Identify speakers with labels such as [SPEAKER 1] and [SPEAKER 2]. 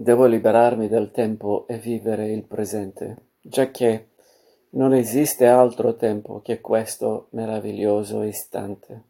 [SPEAKER 1] Devo liberarmi del tempo e vivere il presente, giacché non esiste altro tempo che questo meraviglioso istante.